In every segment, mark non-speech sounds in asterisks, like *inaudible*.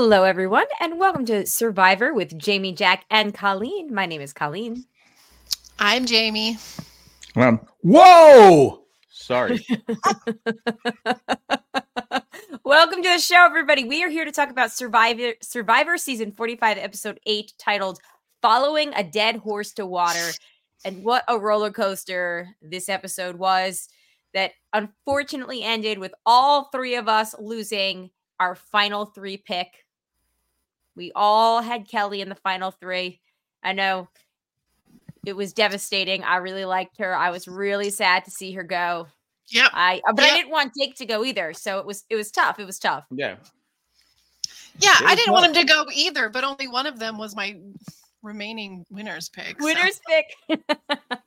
Hello, everyone, and welcome to Survivor with Jamie, Jack, and Colleen. My name is Colleen. I'm Jamie. Um, whoa! Sorry. *laughs* welcome to the show, everybody. We are here to talk about Survivor Survivor season 45, episode 8, titled Following a Dead Horse to Water. And what a roller coaster this episode was that unfortunately ended with all three of us losing our final three pick. We all had Kelly in the final three. I know it was devastating. I really liked her. I was really sad to see her go. Yeah. I but Yep. I didn't want Jake to go either. So it was it was tough. It was tough. yeah. Yeah, I didn't want him to go either, but only one of them was my remaining winners pick. so- Winners pick. *laughs*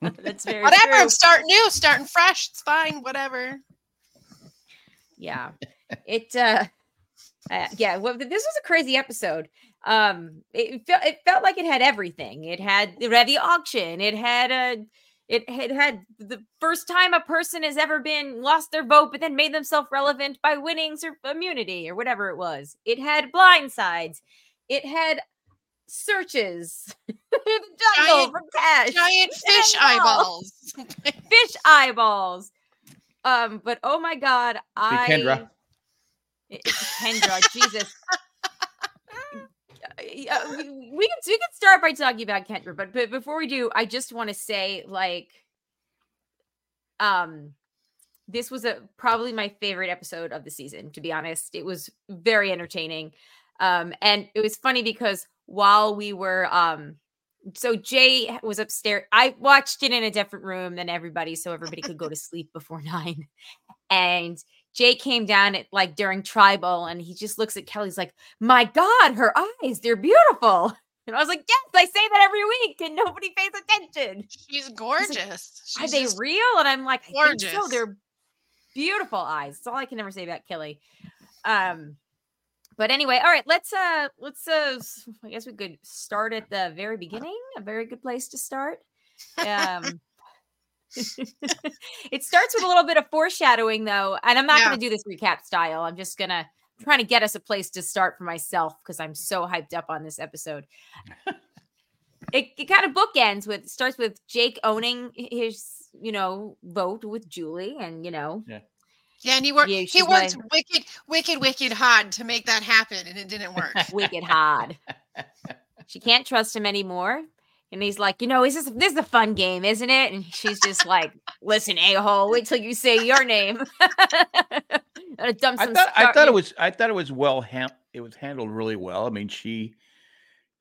That's very Whatever. true. I'm starting new, starting fresh. It's fine. Whatever. Yeah. It uh, uh yeah, well this was a crazy episode. Um it felt it felt like it had everything. It had it had the auction. It had a it had had the first time a person has ever been lost their vote but then made themselves relevant by winning sur- immunity or whatever it was. It had blindsides. It had searches. the *laughs* jungle Giant- for cash. Giant *laughs* fish I eyeballs. *laughs* fish eyeballs. Um, but oh my god, I Kendra. Kendra, Jesus. *laughs* Yeah, we, we can we can start by talking about Kendra, but but before we do, I just want to say like, um, this was a probably my favorite episode of the season. To be honest, it was very entertaining, um, and it was funny because while we were um so Jay was upstairs. I watched it in a different room than everybody, so everybody could go to *laughs* sleep before nine. And Jay came down at like during tribal, and he just looks at Kelly's like, "My God, her eyes, they're beautiful." *laughs* And I was like, "Yes, I say that every week, and nobody pays attention. She's gorgeous. Are She's they real?" And I'm like, "I think so. gorgeous. They're beautiful eyes." That's all I can ever say about Kelly. Um, but anyway, all right, let's uh let's uh I guess we could start at the very beginning. A very good place to start. *laughs* Um *laughs* it starts with a little bit of foreshadowing though, and I'm not Yeah. gonna do this recap style. I'm just gonna trying to get us a place to start for myself because I'm so hyped up on this episode. it, it kind of bookends with starts with Jake owning his, you know, vote with Julie, and you know, Yeah, and he worked. Yeah, he worked my- wicked, wicked, wicked hard to make that happen, and it didn't work. *laughs* wicked hard. *laughs* she can't trust him anymore. And he's like, you know, is this this is a fun game, isn't it? And she's just like, listen, a hole, wait till you say your name. *laughs* Gotta dump I some thought I thought it was I thought it was well ham- it was handled really well. I mean, she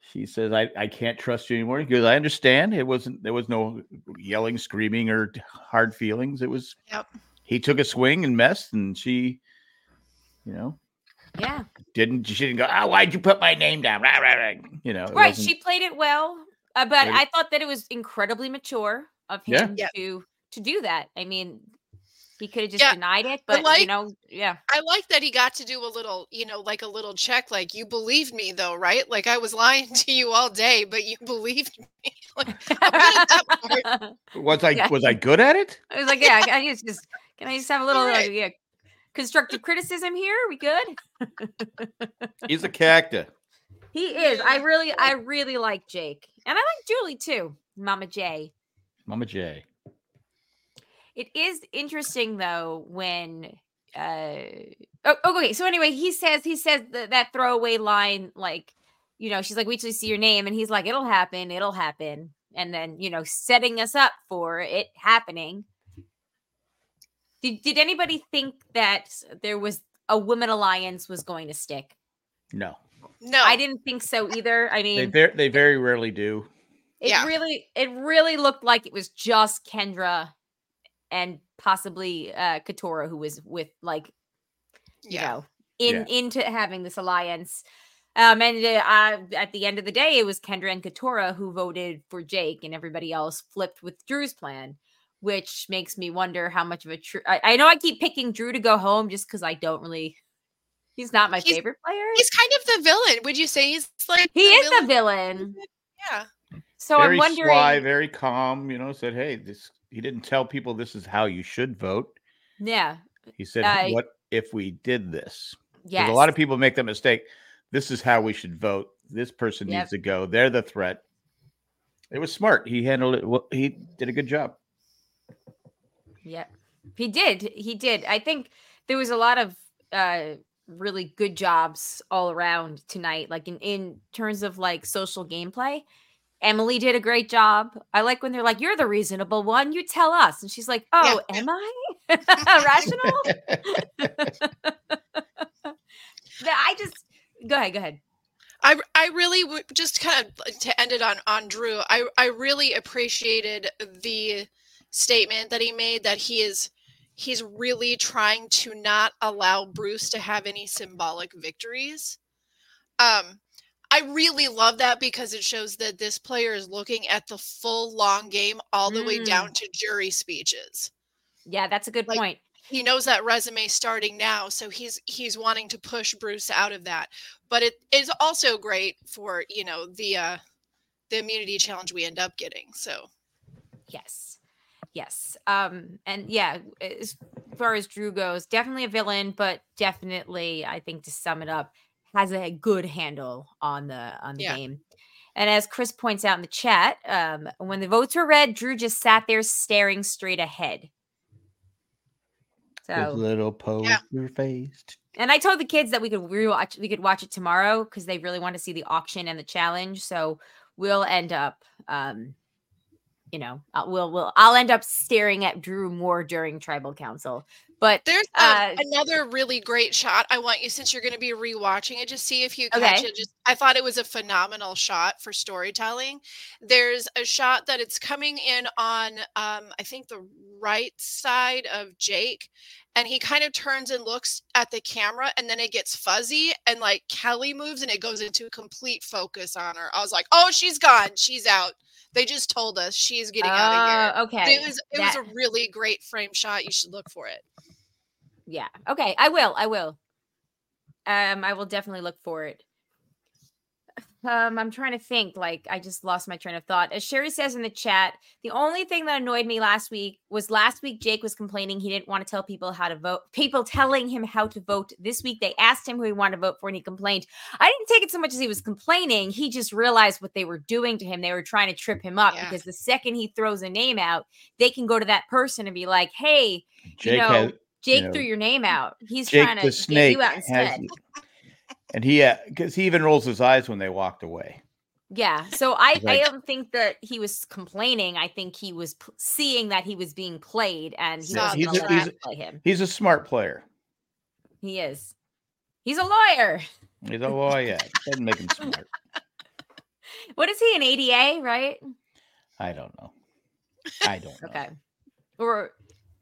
she says I, I can't trust you anymore because I understand it wasn't there was no yelling, screaming, or hard feelings. It was Yep. he took a swing and messed, and she, you know, Yeah, didn't she didn't go. Oh, why'd you put my name down? Rah, rah, rah," You know, right. She played it well, uh, but Played I thought that it was incredibly mature of him Yeah. to to do that. I mean, he could have just Yeah, denied it, but but you know, yeah, I like that he got to do a little, you know, like a little check. Like you believed me, though, right? Like I was lying *laughs* to you all day, but you believed me. *laughs* Like, I'm good at that part. *laughs* was I Yeah. was I good at it? I was like, yeah, I just, just can I just have a little Alright. uh, yeah, constructive criticism here? Are we good? He's a cactus. He is. I really, I really like Jake, and I like Julie too, Mama J. Mama J. It is interesting though when. uh oh, okay so anyway he says he says th- that throwaway line like you know she's like we you see your name and he's like it'll happen it'll happen and then you know setting us up for it happening did, did anybody think that there was a women alliance was going to stick No, No, i didn't think so either i they mean very they very rarely do. it Yeah. really it really looked like it was just kendra and possibly uh katurah who was with like you Yeah. know in into having this alliance um and uh, uh, at the end of the day it was kendra and katurah who voted for jake and everybody else flipped with drew's plan which makes me wonder how much of a true I, I know i keep picking drew to go home just because i don't really he's not my He's- favorite player He's kind of the villain. Would you say he's like he is the villain Yeah. so very i'm wondering sly, very calm. You know, said, "Hey, this." He didn't tell people this is how you should vote. yeah He said, Uh, "What if we did this?" yes A lot of people make that mistake. this is how we should vote. This person Yep. needs to go. They're the threat. It was smart. He handled it. Well, he did a good job. Yeah, he did. He did. I think there was a lot of uh really good jobs all around tonight. Like in in terms of like social gameplay, Emily did a great job. I like when they're like, "You're the reasonable one. You tell us," and she's like, "Oh, am I *laughs* rational?" *laughs* *laughs* I just go ahead. Go ahead. I I really w- just kind of to end it on on Drew. I I really appreciated the statement that he made that he is he's really trying to not allow Bruce to have any symbolic victories. Um I really love that because it shows that this player is looking at the full long game all the way Mm. down to jury speeches. Yeah, that's a good Like, point. he knows that resume starting now so he's he's wanting to push bruce out of that but it is also great for you know the uh the immunity challenge we end up getting so Yes. Yes. Um and yeah, as far as Drew goes, definitely a villain, but definitely I think to sum it up, has a good handle on the on the Yeah. game. And as Chris points out in the chat, um when the votes were read, Drew just sat there staring straight ahead. His So little poker face. and I told the kids that we could rewatch we could watch it tomorrow because they really want to see the auction and the challenge. So we'll end up um you know, uh, we'll we'll I'll end up staring at Drew more during tribal council. But there's um, Uh, another really great shot i want you since you're going to be rewatching it just see if you catch Okay. it just i thought it was a phenomenal shot for storytelling there's a shot that it's coming in on um i think the right side of jake and he kind of turns and looks at the camera and then it gets fuzzy and like kelly moves and it goes into a complete focus on her i was like oh she's gone she's out they just told us she's getting out of here uh, okay. it was it that- was a really great frame shot you should look for it yeah. Okay, I will. I will. Um I will definitely look for it. Um, I'm trying to think. Like, I just lost my train of thought. As Sherry says in the chat, the only thing that annoyed me last week was last week Jake was complaining he didn't want to tell people how to vote. People telling him how to vote. This week they asked him who he wanted to vote for, and he complained. I didn't take it so much as he was complaining. He just realized what they were doing to him. They were trying to trip him up Yeah. because the second he throws a name out, they can go to that person and be like, "Hey, Jake know, has Jake know, threw your name out. He's Jake trying to the get snake you out has, instead." *laughs* and he uh, because he even rolls his eyes when they walked away. Yeah. So I, He's I don't think that he was complaining. I think he was p- seeing that he was being played and he Yeah, he's a- let he's play him. He's a smart player. He is. He's a lawyer. He's a lawyer. Doesn't make him smart. *laughs* What is he? An ADA, right? I don't know. I don't know. Okay. Or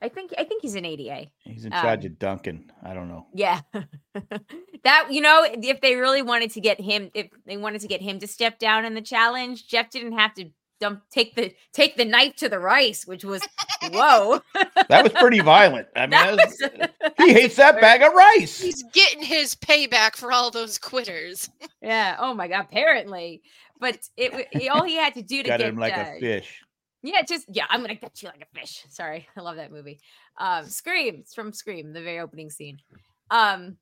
I think I think he's an ADA. He's in charge Um, of Dunkin'. I don't know. Yeah. *laughs* that you know, if they really wanted to get him, if they wanted to get him to step down in the challenge, Jeff didn't have to dump take the take the knife to the rice, which was whoa. *laughs* That was pretty violent. I mean, That that was- was- he *laughs* hates that bag of rice. He's getting his payback for all those quitters. Yeah. Oh my god. Apparently, but it wa- all he had to do to Got get him like uh, a fish. Yeah, just yeah. I'm gonna get you like a fish. Sorry, *laughs* I love that movie. Um, Scream. It's from Scream, the very opening scene. Um.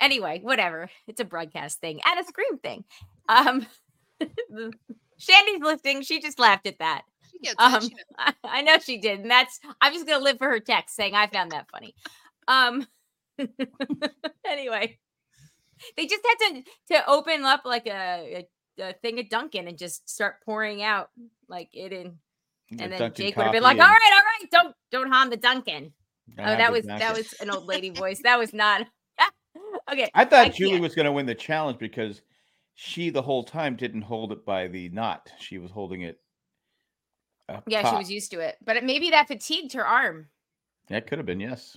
Anyway, whatever. It's a broadcast thing and a Scream thing. Um. *laughs* Shandy's lifting. She just laughed at that. She gets Um, she. I, *laughs* I know she did, and that's I'm just gonna live for her text saying I found that funny. Um. anyway, they just had to to open up like a, a, a thing of Dunkin' and just start pouring out like it in, The and then Dunkin' Jake would have been like, "All and- right, all right, don't don't harm the Dunkin'." I Oh, that the was that was an old lady *laughs* voice. That was not. *laughs* okay, I thought I Julie can't. was going to win the challenge because she the whole time didn't hold it by the knot. She was holding it. Up yeah, she was used to it, but it, maybe that fatigued her arm. That could have been yes.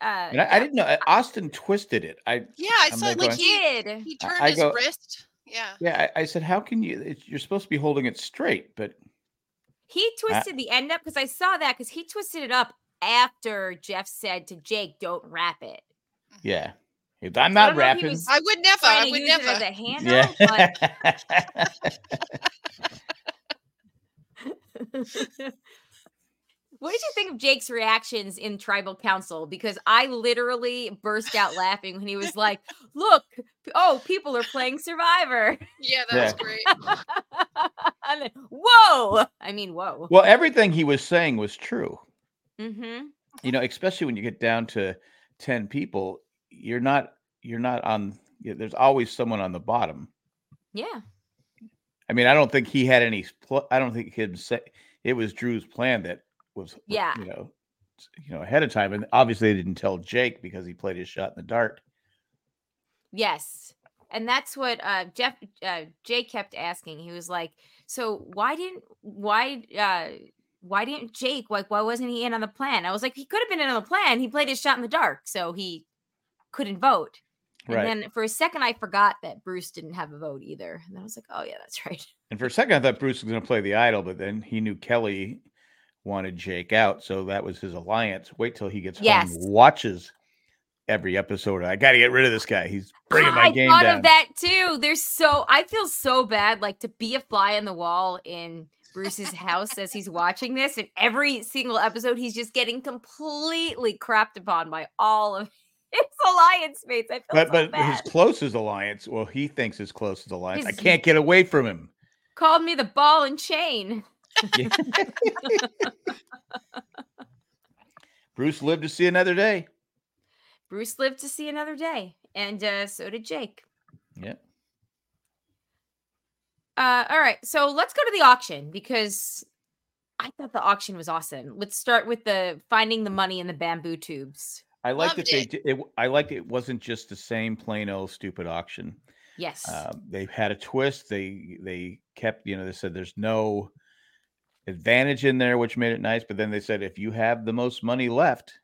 Uh, And I, I didn't know uh, Austin twisted it. I Yeah, I I'm saw like like going- he, did. he I- turned I his go- wrist. Yeah. yeah. I, I said, how can you? It's, you're supposed to be holding it straight, but He twisted the end up because I saw that because he twisted it up after Jeff said to Jake, "Don't wrap it." yeah, I'm not don't if he rapping. was I would never. I would never. as a handle, but Yeah. *laughs* *laughs* *laughs* What did you think of Jake's reactions in tribal council? Because I literally burst out laughing when he was like, "Look, oh, people are playing Survivor." *laughs* Yeah, that was great. *laughs* and then, whoa! I mean, whoa. Well, everything he was saying was true. Mm-hmm. You know, especially when you get down to ten people, you're not you're not on. You there's always someone on the bottom. Yeah. I mean, I don't think he had any. Pl- I don't think he'd say it was Drew's plan that was. Yeah. You know, you know ahead of time, and obviously they didn't tell Jake because he played his shot in the dark. Yes. And that's what uh Jeff uh Jay kept asking. He was like, "So why didn't why uh why didn't Jake like why wasn't he in on the plan?" I was like, "He could have been in on the plan. He played his shot in the dark, so he couldn't vote." And Right. then for a second I forgot that Bruce didn't have a vote either. And I was like, "Oh yeah, that's *laughs* right." And for a second, I thought Bruce was going to play the idol, but then he knew Kelly wanted Jake out, so that was his alliance. Wait till he gets Yes. home, watches every episode. I got to get rid of this guy. He's bringing my I game thought down. of that too. There's so I feel so bad like to be a fly on the wall in Bruce's house as he's watching this and every single episode he's just getting completely crapped upon by all of his *laughs* alliance mates. I feel But so but bad. his closest alliance, well, he thinks his closest alliance. I can't get away from him. called me the ball and chain. Yeah. *laughs* Bruce lived to see another day. Bruce lived to see another day, and uh, so did Jake. Yeah. Uh, all right, so let's go to the auction because I thought the auction was awesome. Let's start with the finding the money in the bamboo tubes. I like that they it. it. I liked it wasn't just the same plain old stupid auction. Yes. Um, they had a twist. They they kept you know they said there's no advantage in there, which made it nice. But then they said if you have the most money left,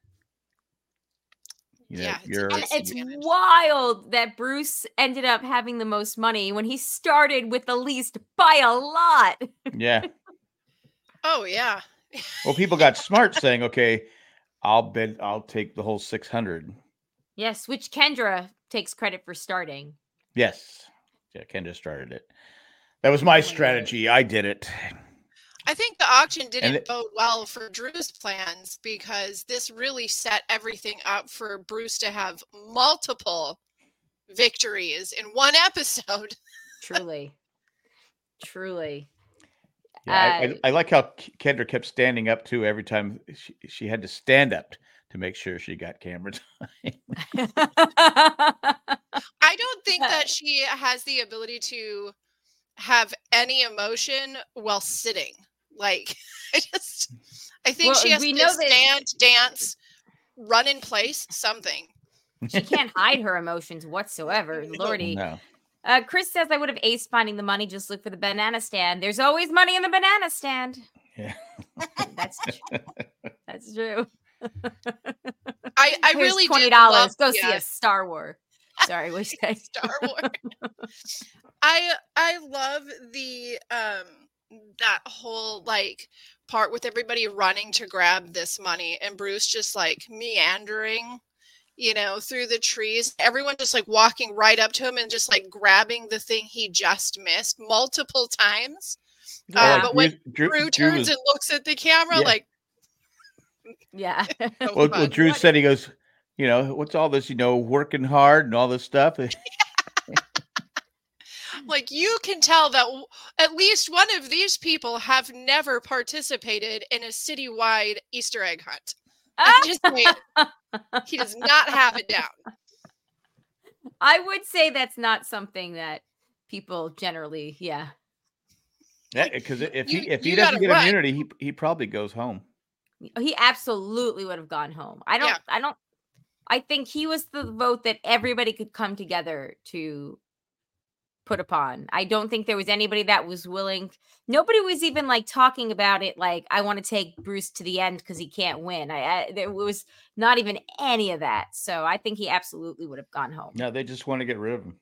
you know, Yeah, it's you're And Yes, it's advantage. wild that Bruce ended up having the most money when he started with the least by a lot. yeah. Oh yeah. Well, people got smart saying, okay, I'll bid, I'll take the whole six hundred. Yes, which Kendra takes credit for starting. Yes, yeah, Kendra started it. That was my my God. strategy. I did it. I think the auction didn't it- bode well for Drew's plans because this really set everything up for Bruce to have multiple victories in one *laughs* episode. Truly. Truly. Yeah, I, Uh, I, I like how Kendra kept standing up too every time she, she had to stand up to make sure she got camera *laughs* time. I don't think *laughs* that she has the ability to have any emotion while sitting. Like *laughs* I just I think Well, she has we to know that- stand, dance, run in place, something. she *laughs* can't hide her emotions whatsoever. Lordy. no. Uh, Chris says I would have aced finding the money. Just look for the banana stand. There's always money in the banana stand. Yeah. *laughs* That's true. that's true. I, I Here's really twenty did dollars. love- Go see a Star War. Sorry, what you say? Star Wars. I I love the um that whole like part with everybody running to grab this money and Bruce just like meandering, you know, through the trees. Everyone just like walking right up to him and just like grabbing the thing he just missed multiple times. Uh, Yeah, but when Drew, Drew Drew turns was- and looks at the camera Yeah. like yeah. *laughs* so well, well. Drew said he goes, you know, what's all this, you know, working hard and all this stuff. *laughs* like you can tell that w- at least one of these people have never participated in a citywide Easter egg hunt. I'm just wait. he does not have it down. *laughs* I would say that's not something that people generally, yeah. Yeah, Because if you- he if he doesn't get run. immunity, he he probably goes home. He absolutely would have gone home. I don't Yeah. I don't I think he was the vote that everybody could come together to put upon. I don't think there was anybody that was willing. Nobody was even like talking about it like I want to take Bruce to the end because he can't win. I, I there was not even any of that. So I think he absolutely would have gone home. No, they just want to get rid of him.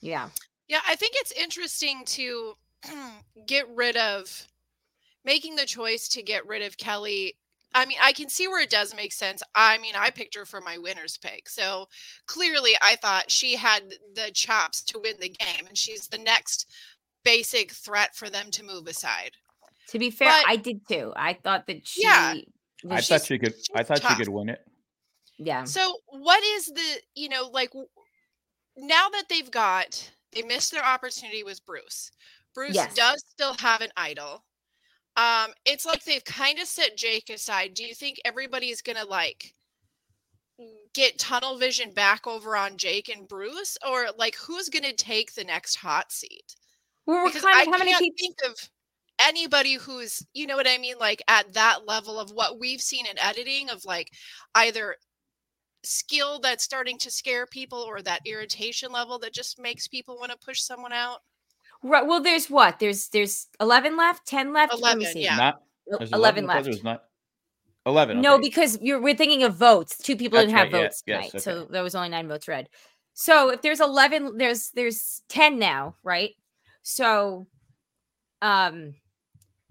Yeah. Yeah, I think it's interesting to *clears throat* get rid of making the choice to get rid of Kelly. I mean, I can see where it does make sense. I mean, I picked her for my winner's pick. So clearly, I thought she had the chops to win the game, and she's the next basic threat for them to move aside. To be fair, But- I did too. I thought that she. Yeah. was I thought she could. I she's thought she could win it. yeah. So, what is the, you know, like now that they've got, they missed their opportunity with Bruce. Bruce Yes. does still have an idol. Um, it's like they've kind of set Jake aside. Do you think everybody's gonna like get tunnel vision back over on Jake and Bruce, or like who's gonna take the next hot seat? Well, we're Because kind I of how many can't people? think of anybody who's, you know what I mean, like at that level of what we've seen in editing of like either skill that's starting to scare people or that irritation level that just makes people want to push someone out. Right. Well, there's what? There's there's eleven left, ten left. Let me 11, see. yeah. Not El- there's eleven left. There was not eleven. No, because you're we're thinking of votes. Two people didn't That's have right, yeah, votes yes, tonight, so okay. there was only nine votes read. So if there's eleven, there's there's ten now, right? So, um,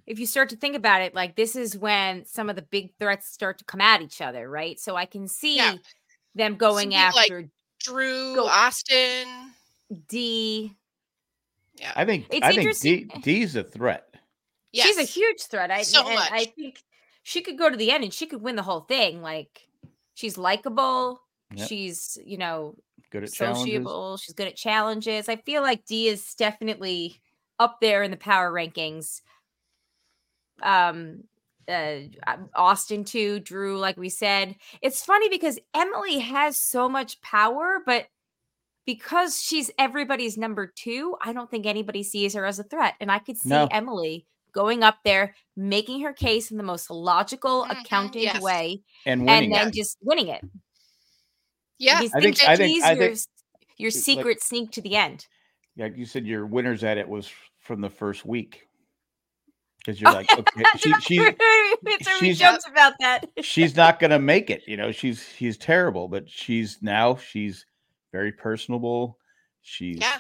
if you start to think about it, like this is when some of the big threats start to come at each other, right? So I can see Yeah. them going you, like, after Drew, Go. Austin. Dee. Yeah. I think It's I think Dee, Dee's a threat. She's a huge threat. I So and I think she could go to the end and she could win the whole thing. Like she's likable. Yep. She's you know Good at challenges. sociable. She's good at challenges. I feel like Dee is definitely up there in the power rankings. Um, uh, Austin too, Drew, like we said. It's funny because Emily has so much power, but because she's everybody's number two, I don't think anybody sees her as a threat. And I could see No. Emily going up there, making her case in the most logical, Mhm, accountant yes. way, and winning and then it. just winning it. Yeah. Do you I think, think- I think- she's I your, think- s- your like- secret sneak to the end? Like you said, your winners at it was from the first week. Because you're like, okay, *laughs* she, she *laughs* she's- jokes about that. she's not gonna make it. You know, she's she's terrible, but she's now she's very personable. She's Yeah.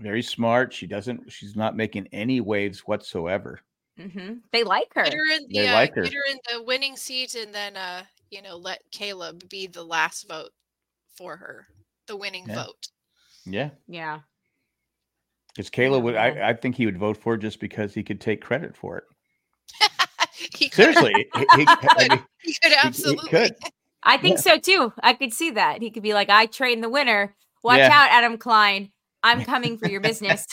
very smart. She doesn't. She's not making any waves whatsoever. hmm They like her. Get her in the They uh, like her. get her in the winning seat and then uh, you know, let Kaleb be the last vote for her. The winning Yeah. vote. Yeah, Yeah. because Kaleb would. I, I think he would vote for it just because he could take credit for it. *laughs* he could, Seriously, he, he- I *laughs* mean, he could he- he absolutely. could. I think Yeah. so too. I could see that. He could be like, I trained the winner. Watch Yeah. out, Adam Klein. I'm *laughs* coming for your business.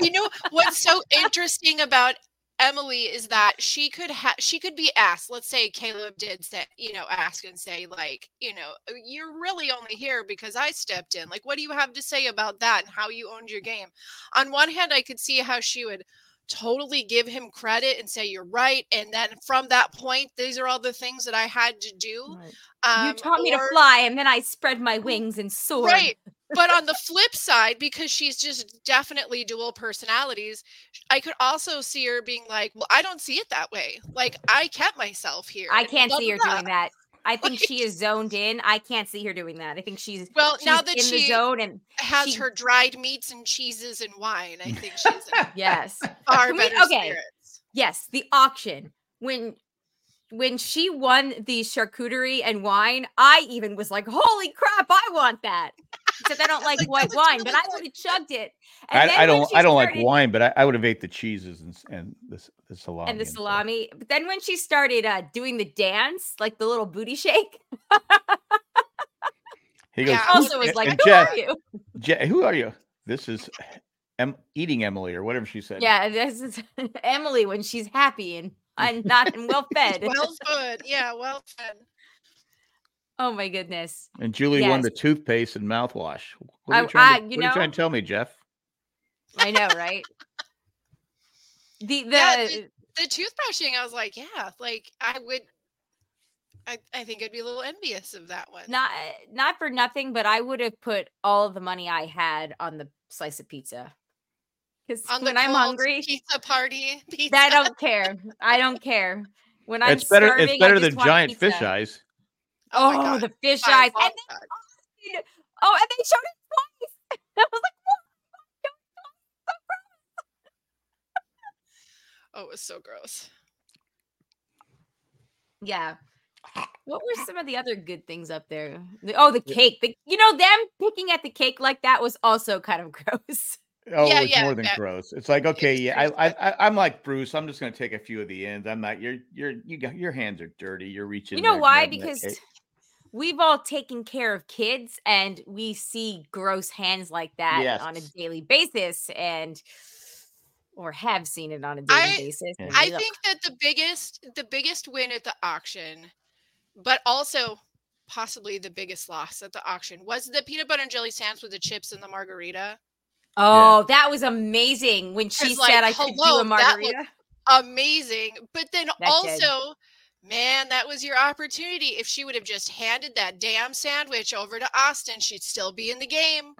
you know what's so interesting about Emily is that she could have she could be asked. Let's say Kaleb did say, you know, ask and say like, you know, "Uh, you're really only here because I stepped in. Like, what do you have to say about that and how you owned your game? On one hand, I could see how she would totally give him credit and say you're right, and then from that point, these are all the things that I had to do. Um, you taught me to fly, and then I spread my wings and soared. Right. But on the flip side, because she's just definitely dual personalities, I could also see her being like, Well, I don't see it that way. Like, I kept myself here. I can't see her blah." doing that. I *laughs* think she is zoned in. I can't see her doing that. I think she's, Well, she's now that she's in the zone and has she- her dried meats and cheeses and wine, I think *laughs* she's in yes. *laughs* far we- better okay. spirits. Yes, the auction when when she won the charcuterie and wine, I even was like, "Holy crap, I want that!" Except I don't *laughs* like white wine, but I would have chugged it. And I, I don't. I don't like wine, but I, I would have ate the cheeses and and the, the salami. And the salami. But then when she started uh, doing the dance, like the little booty shake, He goes. Yeah, "Who- also was like, "Who Jeff, are you?" Je- who are you? This is em- eating Emily or whatever she said. Yeah, this is *laughs* Emily when she's happy and and not and well *laughs* fed. Well fed. Yeah, well fed. Oh my goodness. And Julie won the toothpaste and mouthwash. What are I- you trying, I- to, you what are you trying to tell me, Jeff? I know, right? The the Yeah, The toothbrushing, I was like, yeah, like I would I, I think I'd be a little envious of that one. not eh, not for nothing, but I would have put all of the money I had on the slice of pizza. Because On the when I'm hungry, pizza party, *laughs* pizza. I don't care. I don't care. When I'm it's better. starving, It's I better just than giant pizza. fish eyes. Oh, Oh, the fish By eyes. And then, that. oh, and they showed it twice. *laughs* I was like, Oh, it was so gross. yeah. What were some of the other good things up there? The- oh, the cake. The, you know, them picking at the cake like that was also kind of *laughs* gross. Oh, Yeah, it's yeah, more than yeah. gross. It's like okay, It's yeah, I, pretty I, I, I'm like Bruce. I'm just gonna take a few of the ends. I'm not. You're, you're, you got your hands are dirty. You're reaching. You know why? grabbing that Because cake. We've all taken care of kids and we see gross hands like that on a daily basis and or have seen it on a daily I- basis. I ugh. think that the biggest the biggest win at the auction, but also possibly the biggest loss at the auction was the peanut butter and jelly sandwich with the chips and the margarita. Oh, that was amazing when she 'Cause, like, said I could do hello, a that margarita. Amazing. But then did. also, man, that was your opportunity. If she would have just handed that damn sandwich over to Austin, she'd still be in the game.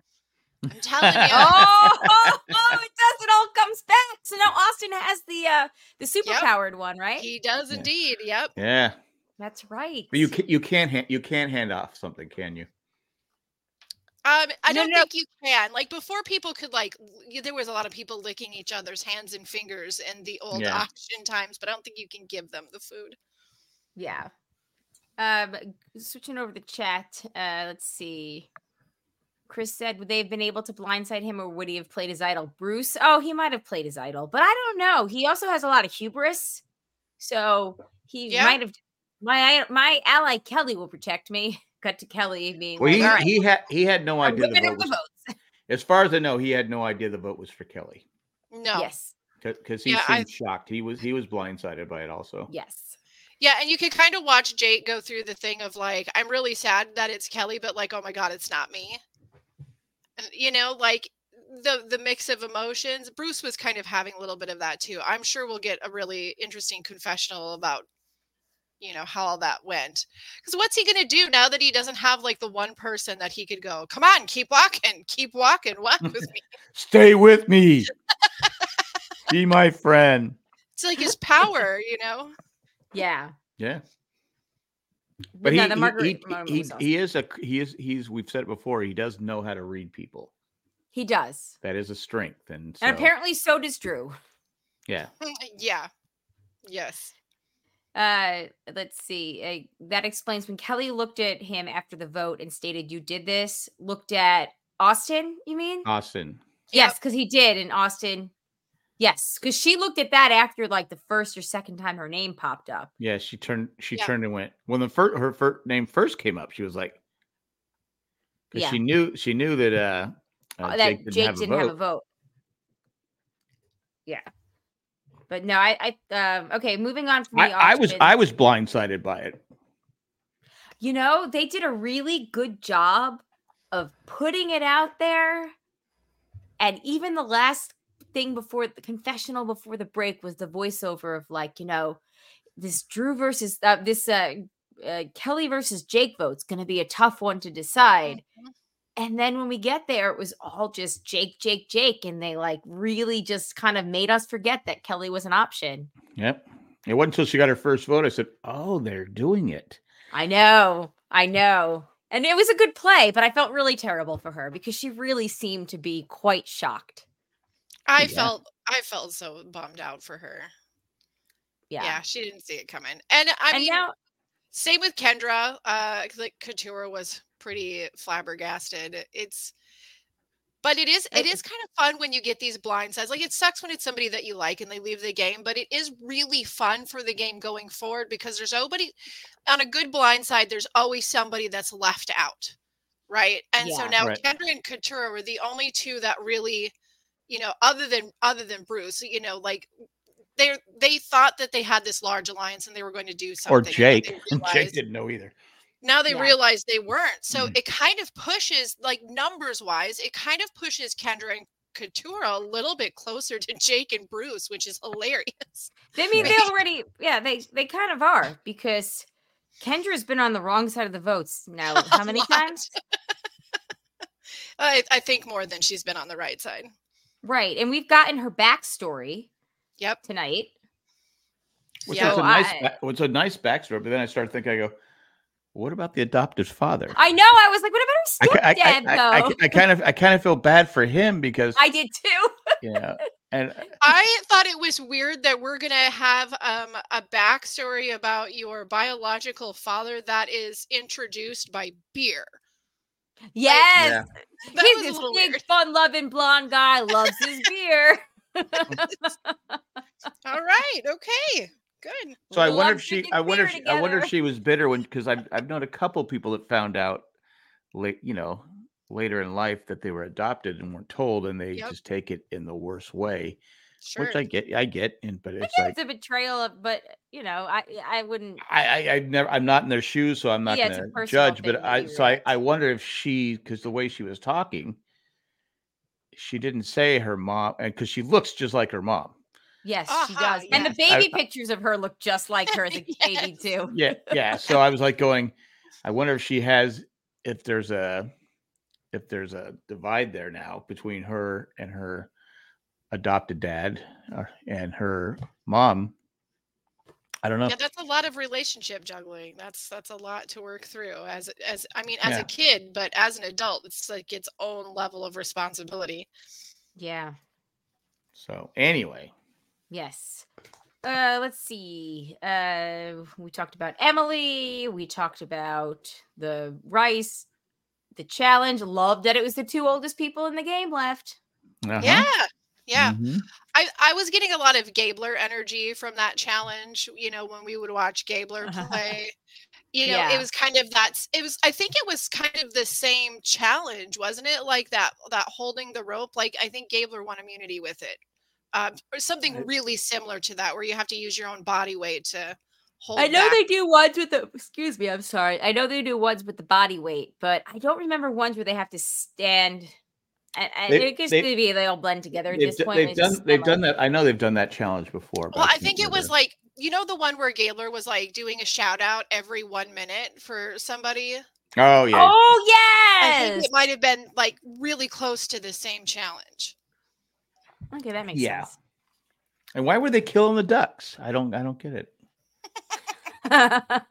I'm telling *laughs* you. oh, *laughs* oh, it does. It all comes back. So now Austin has the uh the super Yep. powered one, right? He does Yeah. indeed. Yep. yeah, That's right. but you can, you can't hand, you can't hand off something, can you? Um, I No, don't no. think you can. Like before, people could like. There was a lot of people licking each other's hands and fingers in the old Yeah. auction times, but I don't think you can give them the food. Yeah. Um, switching over the chat. Uh, let's see. Chris said, would they have been able to blindside him or would he have played his idol? Bruce? Oh, he might have played his idol, but I don't know. He also has a lot of hubris. So he Yeah. might have. My my ally Kelly will protect me. *laughs* Cut to Kelly being Well, like, he, all right, he had he had no I'm idea the vote the was, votes. *laughs* as far as I know, he had no idea the vote was for Kelly No. Yes. because he Yeah, seemed I- shocked. He was he was blindsided by it also. Yes. Yeah, and you can kind of watch Jake go through the thing of like, I'm really sad that it's Kelly, but like, oh my god, it's not me. And you know, like the the mix of emotions. Bruce was kind of having a little bit of that too. I'm sure we'll get a really interesting confessional about you know how all that went. Because what's he gonna do now that he doesn't have like the one person that he could go, come on, keep walking, keep walking, walk *laughs* with me. Stay with me. Be my friend. It's like his power, you know. Yeah. Yeah. But, But no, he, the he- he, he, he is a he is he's we've said it before. He does know how to read people. He does. That is a strength, and, so, And apparently so does Drew. yeah. *laughs* yeah. Yes. Uh, let's see. Uh, that explains when Kelly looked at him after the vote and stated, "You did this." Looked at Austin. You mean? Austin. yes, because he did. And Austin. Yes, because she looked at that after like the first or second time her name popped up. Yeah, she turned. She Yeah. turned and went when the first her first name first came up. She was like, because Yeah. she knew she knew that uh, uh, Uh, Jake didn't, Jake have, didn't a have vote. a vote. Yeah. But no, I, I, um, okay, moving on from the I, I was. I was blindsided by it. You know, they did a really good job of putting it out there. And even the last thing before the confessional before the break was the voiceover of like, you know, this Drew versus uh, this uh, uh, Kelly versus Jake vote's going to be a tough one to decide. Mhm. And then when we get there, it was all just Jake, Jake, Jake. And they like really just kind of made us forget that Kelly was an option. Yep. It wasn't until she got her first vote. I said, "Oh, they're doing it." I know. I know. And it was a good play, but I felt really terrible for her because she really seemed to be quite shocked. I Yeah. felt I felt so bummed out for her. Yeah. Yeah, she didn't see it coming. And I and mean, now, same with Kendra. Uh, like Katurah was pretty flabbergasted. It's, but it is it Uh, kind of fun when you get these blind sides. Like it sucks when it's somebody that you like and they leave the game, but it is really fun for the game going forward because there's nobody on a good blind side. There's always somebody that's left out, right? And so now Right. Kendra and Katurah were the only two that really, you know, other than other than Bruce, you know, like they they thought that they had this large alliance and they were going to do something. Or and then Jake. they *laughs* Jake didn't know either. now they Yeah. realize they weren't. So Mhm. it kind of pushes, like numbers wise, it kind of pushes Kendra and Katurah a little bit closer to Jake and Bruce, which is hilarious. I *laughs* mean, they already, yeah, they they kind of are because Kendra's been on the wrong side of the votes now. *laughs* How many times? I, I think more than she's been on the right side. Right. And we've gotten her backstory Yep. tonight. Which Yeah. was a nice. I- ba- What's a nice backstory. But then I started thinking. I go, what about the adopted father? I know. I was like, what about I, her ki- I, stepdad, I, I, though? I, I kind of I kind of feel bad for him because I did too. *laughs* you know, and I thought it was weird that we're going to have um, a backstory about your biological father that is introduced by beer. Yes. Yeah. *laughs* He's a this big, weird. fun loving blonde guy, loves his *laughs* beer. *laughs* All right. Okay. Good. So I wonder if she, I wonder, if beer she, I wonder if she was bitter when, because I've, I've known a couple people that found out late, you know, later in life that they were adopted and weren't told, and they Yep. just take it in the worst way, Sure. which I get, I get, and but it's like it's a betrayal of, but uh, you know, I I wouldn't. I, I, I've never, I'm not in their shoes, so I'm not Yeah, going to judge. But I, so I. I wonder if she, because the way she was talking, she didn't say her mom, and because she looks just like her mom. Yes, she Aha, does. And the yes. baby pictures of her look just like her as a *laughs* baby too. yeah yeah so i was like going i wonder if she has if there's a if there's a divide there now between her and her adopted dad uh, and her mom i don't know Yeah, that's a lot of relationship juggling. That's that's a lot to work through as as I mean as Yeah. a kid, but as an adult, it's like its own level of responsibility. Yeah. so anyway Yes. Uh let's see. Uh we talked about Emily, we talked about the rice, the challenge. Loved that it was the two oldest people in the game left. uh-huh. Yeah. Yeah. Mhm. I, I was getting a lot of Gabler energy from that challenge, you know, when we would watch Gabler *laughs* play. You know, Yeah. it was kind of that it was I think it was kind of the same challenge, wasn't it? Like that that holding the rope. Like I think Gabler won immunity with it. Um, or something really similar to that where you have to use your own body weight to hold I know back. they do ones with the excuse me, I'm sorry. I know they do ones with the body weight, but I don't remember ones where they have to stand. And, and They- it gets they- to be they all blend together at this d- point. they've done they've done that i know they've done that challenge before Well, I can't think it was remember. like you know the one where Gabler was like doing a shout out every one minute for somebody. oh yeah Oh yeah. I think it might have been like really close to the same challenge. Okay, that makes Yeah. sense. and why were they killing the ducks i don't i don't get it *laughs*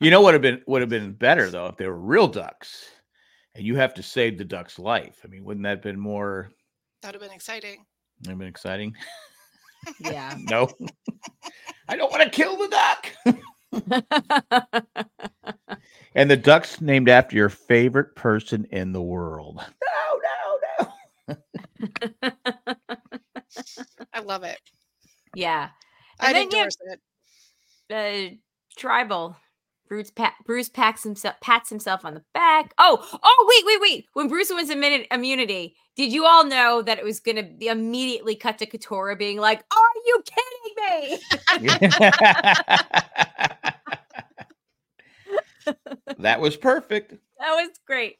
You know what have been would have been better though if they were real ducks, and you have to save the duck's life. I mean, wouldn't that have been more? That would have been exciting. Have been exciting. yeah. *laughs* No, *laughs* I don't want to kill the duck. *laughs* And the duck's named after your favorite person in the world. No, no, no. I love it. yeah. I'd And then you have endorse it. uh, tribal. Bruce, pa- Bruce packs himself, pats himself on the back. Oh, oh, wait, wait, wait. When Bruce wins immunity, immunity, did you all know that it was going to be immediately cut to Katurah being like, "Are you kidding me?" *laughs* *laughs* that was perfect. That was great.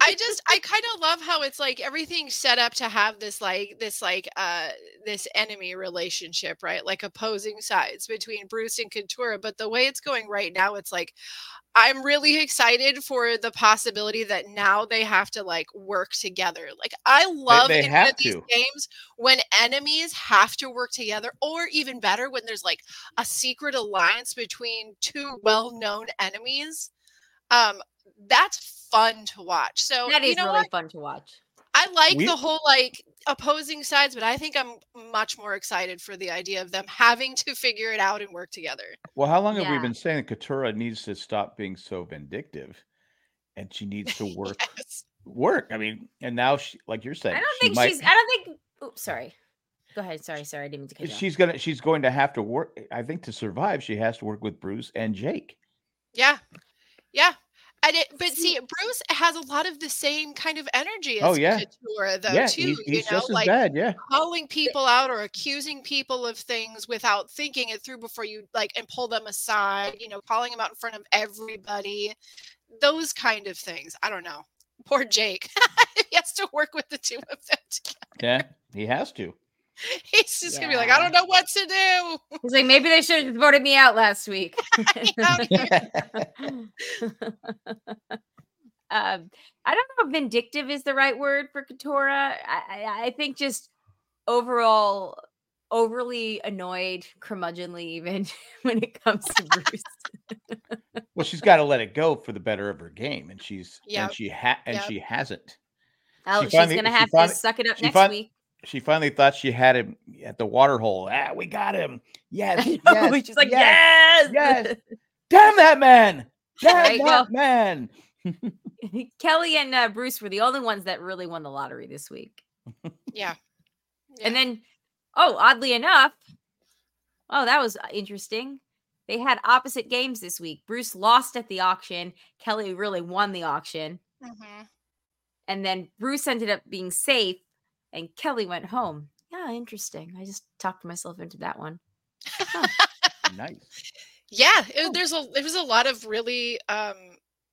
I *laughs* just I kind of love how it's like everything's set up to have this like this like uh this enemy relationship, right? Like opposing sides between Bruce and Katurah, but the way it's going right now it's like I'm really excited for the possibility that now they have to like work together. Like I love they in one have these to. games when enemies have to work together or even better when there's like a secret alliance between two well-known enemies. Um that's fun to watch. So That is you know really what? fun to watch. I like We- the whole like opposing sides, but I think I'm much more excited for the idea of them having to figure it out and work together. Well, how long have we been saying that Katurah needs to stop being so vindictive, and she needs to *laughs* work Yes. work? I mean, and now she, like you're saying, I don't she think might- she's. I don't think. Oops, sorry. Go ahead. Sorry, sorry. I didn't mean to cut you off. she's gonna she's going to have to work i think to survive she has to work with bruce and jake Yeah. Yeah. And it, but see, Bruce has a lot of the same kind of energy oh, as Oh, yeah. Katurah, though, yeah too. he's, he's you know, just as like bad yeah calling people out or accusing people of things without thinking it through before you like and pull them aside, you know, calling them out in front of everybody. Those kind of things. I don't know. Poor Jake. *laughs* he has to work with the two of them *laughs* together. yeah he has to *laughs* He's just gonna be like, I don't know what to do. He's like, maybe they should have voted me out last week. *laughs* Out here. *laughs* um, I don't know if vindictive is the right word for Katurah. I, I, I think just overall overly annoyed, curmudgeonly, even when it comes to Bruce. well she's got to let it go for the better of her game and she's Yep. and she ha- and Yep. she hasn't Oh, She she's finally- gonna she have finally- to suck it up next fin- week. She finally thought she had him at the water hole ah we got him yes, *laughs* yes she's like, yes, yes, yes. *laughs* damn that man damn that well- man *laughs* Kelly and uh, Bruce were the only ones that really won the lottery this week. Yeah. And then, oh, oddly enough, oh, that was uh, interesting. They had opposite games this week. Bruce lost at the auction. Kelly really won the auction. hmm And then Bruce ended up being safe and Kelly went home. Yeah, interesting. I just talked myself into that one. *laughs* nice. Yeah, it, Oh. there's a there was a lot of really um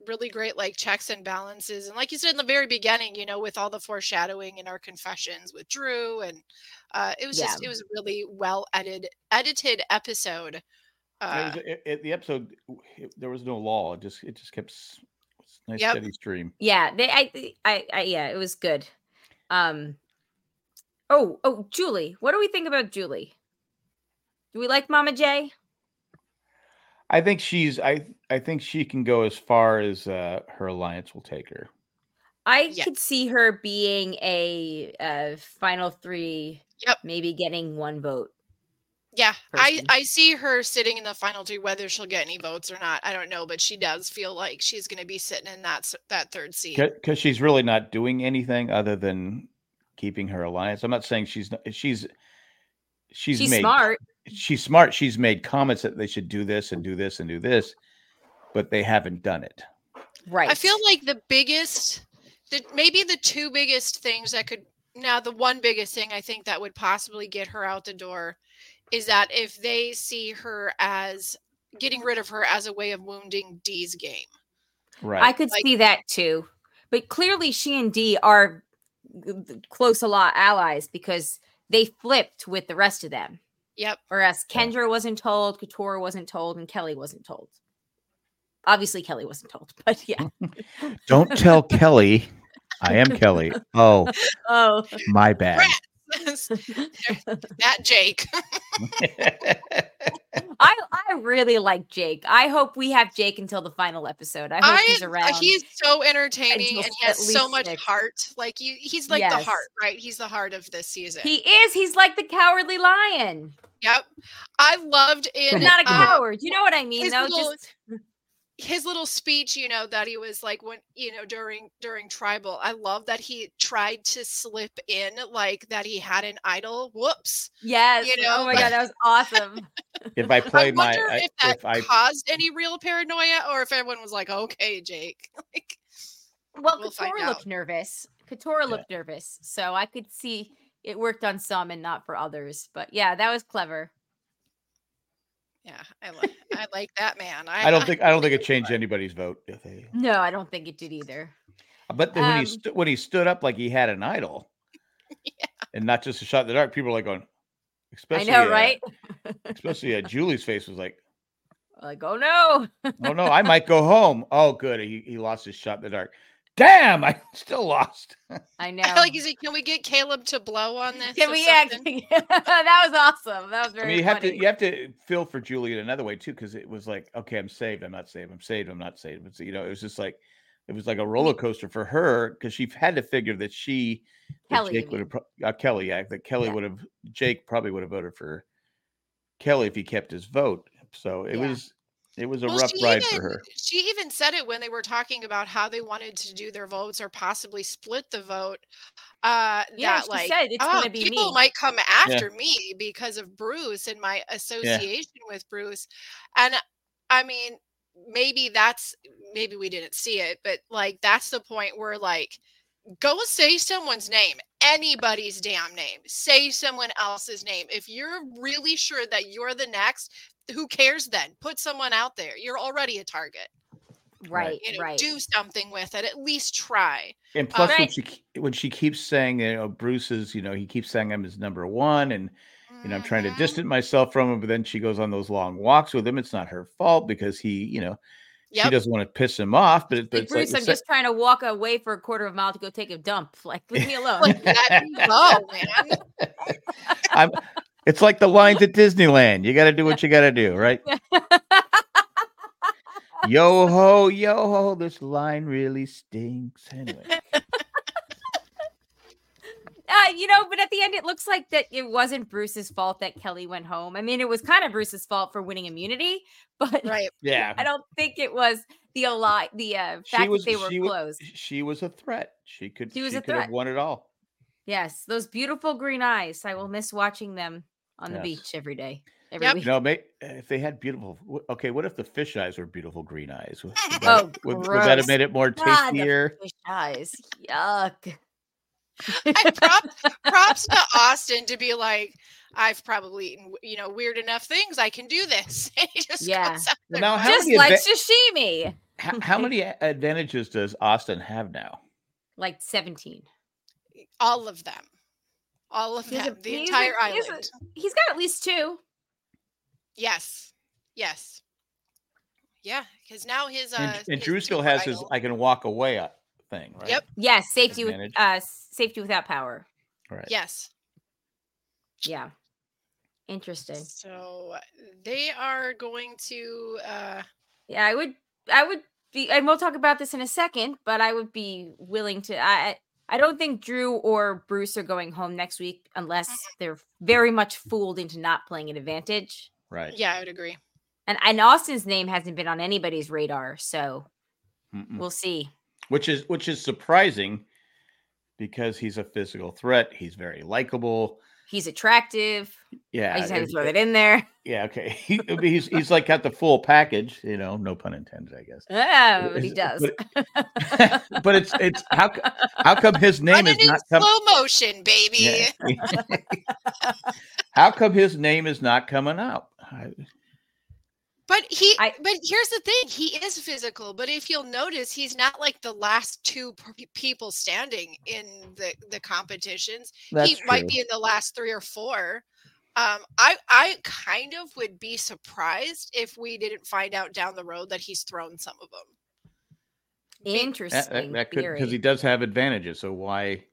really great like checks and balances and like you said in the very beginning, you know, with all the foreshadowing in our confessions with Drew and uh it was just it was a really well edited edited episode. It Uh was, it, it- the episode, it- there was no law. It just it just kept s- s- nice Yep. steady stream. Yeah, they I I, I yeah, it was good. Um Oh, oh, Julie. What do we think about Julie? Do we like Mama J? I think she's I I think she can go as far as uh, her alliance will take her. I Yeah. could see her being a uh final 3 Yep. maybe getting one vote. yeah, I person. I see her sitting in the final two whether she'll get any votes or not. I don't know, but she does feel like she's going to be sitting in that that third seat. because she's really not doing anything other than keeping her alliance. I'm not saying she's not, she's she's, She's made smart. she's smart. She's made comments that they should do this and do this and do this, but they haven't done it. Right. I feel like the biggest, the maybe the two biggest things that could now the one biggest thing I think that would possibly get her out the door is that if they see her as getting rid of her as a way of wounding Dee's game. Right. I could Like- see that too. But clearly she and Dee are g- g- close a lot allies because they flipped with the rest of them. Yep. Whereas Yeah. Kendra wasn't told, Katurah wasn't told, and Kelly wasn't told. Obviously, Kelly wasn't told, *laughs* but yeah. Don't tell *laughs* Kelly. I am Kelly. Oh, Oh, my bad. *laughs* *laughs* that Jake. *laughs* I I really like Jake. I hope we have Jake until the final episode. I hope I, he's uh, around. he's so entertaining and he has so much six. heart. Like you, he's like the heart, right? He's the heart of this season. he is. He's like the cowardly lion, yep. I loved in but not a uh, coward. You know what I mean, though. little- Just his little speech you know that he was like when you know during during tribal i love that he tried to slip in like that he had an idol whoops yes. you know, oh my like- god, that was awesome. If I play i my, wonder I- if that if I, caused any real paranoia or if everyone was like okay jake *laughs* like Well, We'll find out. looked nervous. Katurah looked nervous, so I could see it worked on some and not for others. But yeah, that was clever. Yeah i like i like that man *laughs* I don't think I don't think it changed like- anybody's vote. If they, No, I don't think it did either. but then when he Um, stu- when he stood up like he had an idol, *laughs* and not just a shot in the dark, people were like going, especially I know, uh, right? especially uh, Julie's face was like, like, oh no. oh no, I might go home. Oh, good, he he lost his shot in the dark. Damn, I *laughs* still lost. I know. I feel like he's like, can we get Kaleb to blow on this? Can we something?" actually? *laughs* that was awesome. That was I very mean, you have to you have to feel for Julie in another way too, because it was like, okay, I'm saved, I'm not saved, I'm saved, I'm not saved. It's, you know, it was just like it was like a roller coaster for her because she had to figure that she Kelly, you Jake would have uh, Kelly, yeah, that Kelly Yeah. would have Jake probably would have voted for Kelly if he kept his vote. So it Yeah. was it was a Well, rough ride even, for her. She even said it when they were talking about how they wanted to do their votes or possibly split the vote. Uh, Yeah, that she like, said it's oh, gonna be people me." might come after me because of Bruce and my association with Bruce. And I mean, maybe that's maybe we didn't see it, but like that's the point where like go say someone's name, anybody's damn name. Say someone else's name. If you're really sure that you're the next, who cares then? Put someone out there. You're already a target. right, You know, right. do something with it. At least try. And plus, when Right. she when she keeps saying, you know, Bruce is, you know, he keeps saying I'm his number one, and you know, I'm trying to Mhm. distance myself from him, but then she goes on those long walks with him. It's not her fault because he, you know, she doesn't want to piss him off. But, but Like, it's like Bruce, I'm se- just trying to walk away for a quarter of a mile to go take a dump. Like, leave me *laughs* alone. Like, let me go, man. I'm. It's like the lines *laughs* at Disneyland. You got to do what you got to do, right? *laughs* yo ho, yo ho. This line really stinks. Anyway, *laughs* Uh, you know, but at the end, it looks like that it wasn't Bruce's fault that Kelly went home. I mean, it was kind of Bruce's fault for winning immunity, but right. yeah. I don't think it was the ali- the uh, fact was- that they were she wa- closed. She was a threat. She could. She was a could have threat. won it all. Yes, those beautiful green eyes. I will miss watching them on the Yes. beach every day. Every Yep. week. You know, may, if they had beautiful. Okay, what if the fish eyes were beautiful green eyes? Would, would Oh, that, would, would that have made it more God, tastier? fish eyes. Yuck. I props, *laughs* props to Austin to be like, I've probably eaten, you know, weird enough things. I can do this. *laughs* He just Yeah. goes out Well, there now how does Just many like adva- sashimi. How, *laughs* how many advantages does Austin have now? Like 17. all of them. All of He's a- the he's a- entire he's a- island. He's got at least two. Yes. Yes. Yeah, because now his uh And, and his Drew still super has his "I can walk away" uh, thing, right? Yep. Yes, safety with uh safety without power. Right. Yes. Yeah. Interesting. So they are going to uh Yeah, I would I would be and we'll talk about this in a second, but I would be willing to I I don't think Drew or Bruce are going home next week unless mm-hmm. they're very much fooled into not playing an advantage. Right. yeah, I would agree. And and Austin's name hasn't been on anybody's radar, so Mm-mm. we'll see. Which is which is surprising because he's a physical threat. He's very likable. He's attractive. Yeah. I just had to throw that in there. *laughs* Yeah. Okay. He, he's he's like got the full package. You know, no pun intended, I guess. Oh, but he does. But, *laughs* but it's it's how how come his *laughs* name Running is in not come, slow motion, baby. Yeah. how come his name is not coming up? I- But he, I- but here's the thing: he is physical. But if you'll notice, he's not like the last two p- people standing in the the competitions. That's he might be in the last three or four. Um, I I kind of would be surprised if we didn't find out down the road that he's thrown some of them. Interesting. That, that, that could because he does have advantages. So why?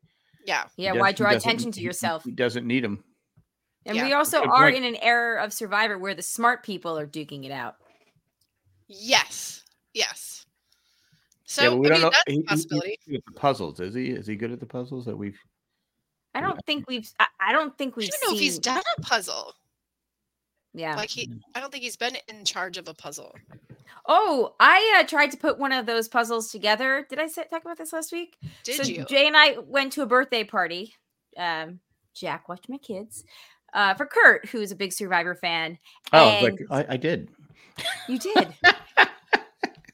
yeah, yeah, why draw attention to he- he- yourself? He doesn't need him. And Yeah, we also good are point. in an era of Survivor where the smart people are duking it out. yes, yes. So yeah, we I don't mean, know. that's he- a he- he's possibility. good at the puzzles, is he? Is he good at the puzzles that we've? I don't think we've. I, I don't think we've I don't know if he's done a puzzle. Yeah. Like he, I don't think he's been in charge of a puzzle. Oh, I uh, tried to put one of those puzzles together. Did I say, talk about this last week? Did so you? Jay and I went to a birthday party. Um, Jack watched my kids. Uh, for Kurt, who's a big Survivor fan. Oh, and like I, I did. you did. *laughs*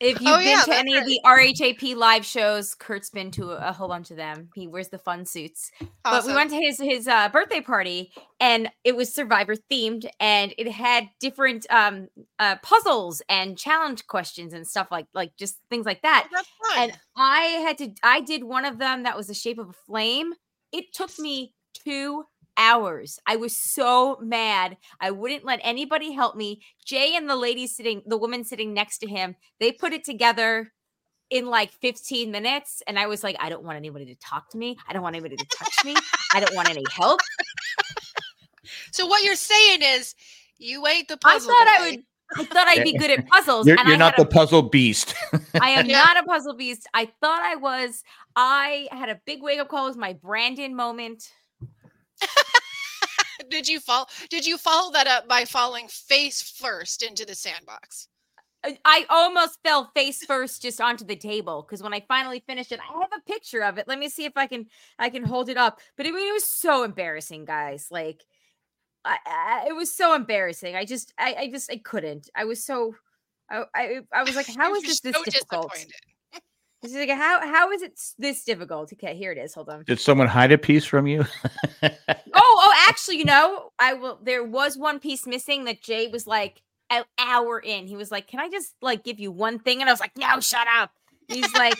if you've Oh, been yeah, to that's any of the RHAP live shows, Kurt's been to a, a whole bunch of them. He wears the fun suits. but we went to his his uh, birthday party and it was survivor themed and it had different um uh puzzles and challenge questions and stuff like like just things like that Oh, that's fun. and i had to i did one of them that was the shape of a flame it took me two hours i was so mad i wouldn't let anybody help me jay and the lady sitting the woman sitting next to him they put it together in like 15 minutes and i was like i don't want anybody to talk to me i don't want anybody to touch me i don't want any help *laughs* so what you're saying is, you ain't the puzzle. i puzzle. thought i would i thought i'd be good at puzzles You're, and you're I not the a- puzzle beast. *laughs* I am Yeah. not a puzzle beast. I thought I was. I had a big wake up call. It was my Brandon moment. Did you fall? Did you follow that up by falling face first into the sandbox? I- I almost fell face first just onto the table because when I finally finished it, I have a picture of it. Let me see if I can I can hold it up. But I mean, it was so embarrassing, guys. Like, I, I, it was so embarrassing. I just I, I just I couldn't. I was so. I, I, I was like, *laughs* how is this this so difficult? Disappointed. It's like, how how is it this difficult? Okay, here it is. Hold on. Did someone hide a piece from you? *laughs* Oh, oh, actually, you know, I will. There was one piece missing that Jay was like an hour in. He was like, "Can I just like give you one thing?" And I was like, "No, shut up." And he's like,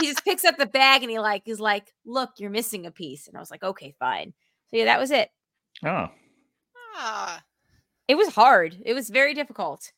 he just picks up the bag and he like is like, "Look, you're missing a piece." And I was like, "Okay, fine." So yeah, that was it. oh, Ah, It was hard. It was very difficult.